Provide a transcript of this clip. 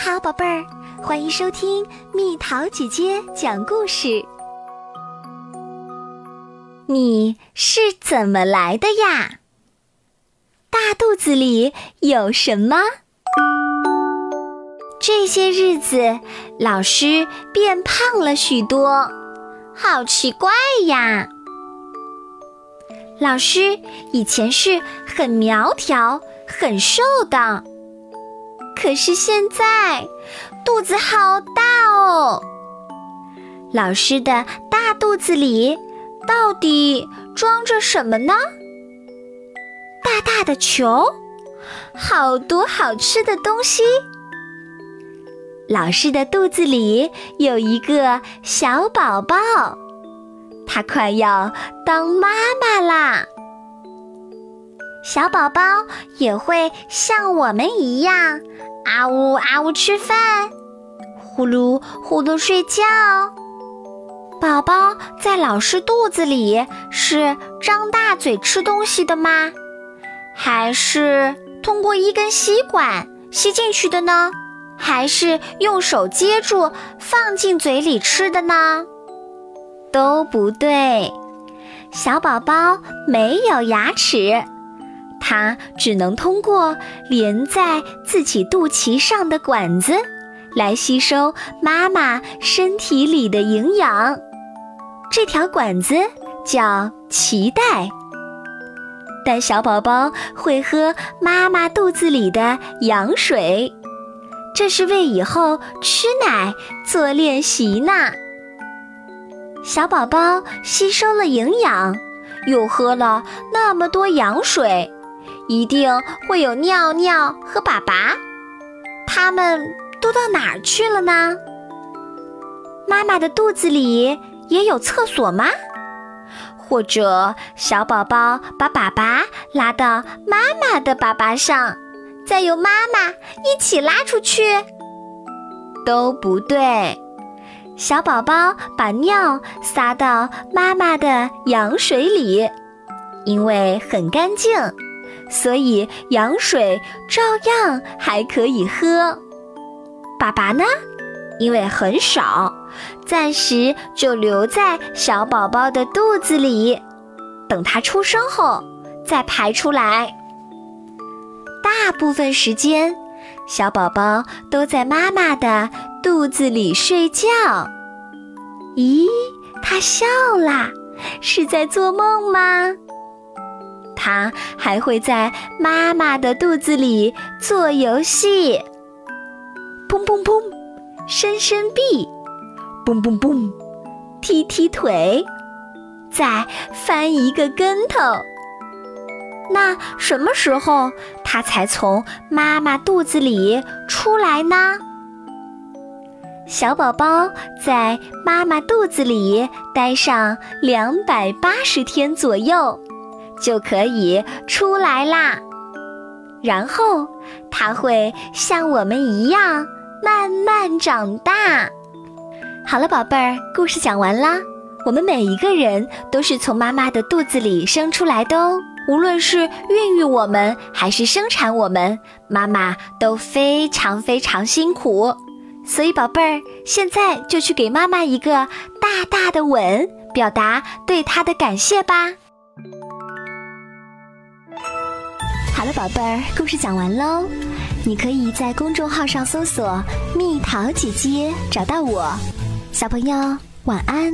好，宝贝儿，欢迎收听蜜桃姐姐讲故事。你是怎么来的呀？大肚子里有什么？这些日子，老师变胖了许多，好奇怪呀！老师以前是很苗条、很瘦的。可是现在，肚子好大哦！老师的大肚子里到底装着什么呢？大大的球，好多好吃的东西。老师的肚子里有一个小宝宝，他快要当妈妈啦。小宝宝也会像我们一样。啊呜啊呜，吃饭，呼噜呼噜睡觉。宝宝在老师肚子里是张大嘴吃东西的吗？还是通过一根吸管吸进去的呢？还是用手接住放进嘴里吃的呢？都不对，小宝宝没有牙齿。它只能通过连在自己肚脐上的管子来吸收妈妈身体里的营养，这条管子叫脐带。但小宝宝会喝妈妈肚子里的羊水，这是为以后吃奶做练习呢。小宝宝吸收了营养，又喝了那么多羊水。一定会有尿尿和粑粑，他们都到哪儿去了呢？妈妈的肚子里也有厕所吗？或者小宝宝把粑粑拉到妈妈的粑粑上，再由妈妈一起拉出去？都不对。小宝宝把尿撒到妈妈的羊水里，因为很干净。所以羊水照样还可以喝，粑粑呢？因为很少，暂时就留在小宝宝的肚子里，等他出生后再排出来。大部分时间，小宝宝都在妈妈的肚子里睡觉。咦，他笑啦，是在做梦吗？他还会在妈妈的肚子里做游戏，砰砰砰，伸伸臂，蹦蹦蹦，踢踢腿，再翻一个跟头。那什么时候他才从妈妈肚子里出来呢？小宝宝在妈妈肚子里待上两百八十天左右。就可以出来啦，然后它会像我们一样慢慢长大。好了，宝贝儿，故事讲完啦。我们每一个人都是从妈妈的肚子里生出来的哦，无论是孕育我们还是生产我们，妈妈都非常非常辛苦。所以，宝贝儿，现在就去给妈妈一个大大的吻，表达对她的感谢吧。好了，宝贝儿，故事讲完喽。你可以在公众号上搜索“蜜桃姐姐”，找到我。小朋友，晚安。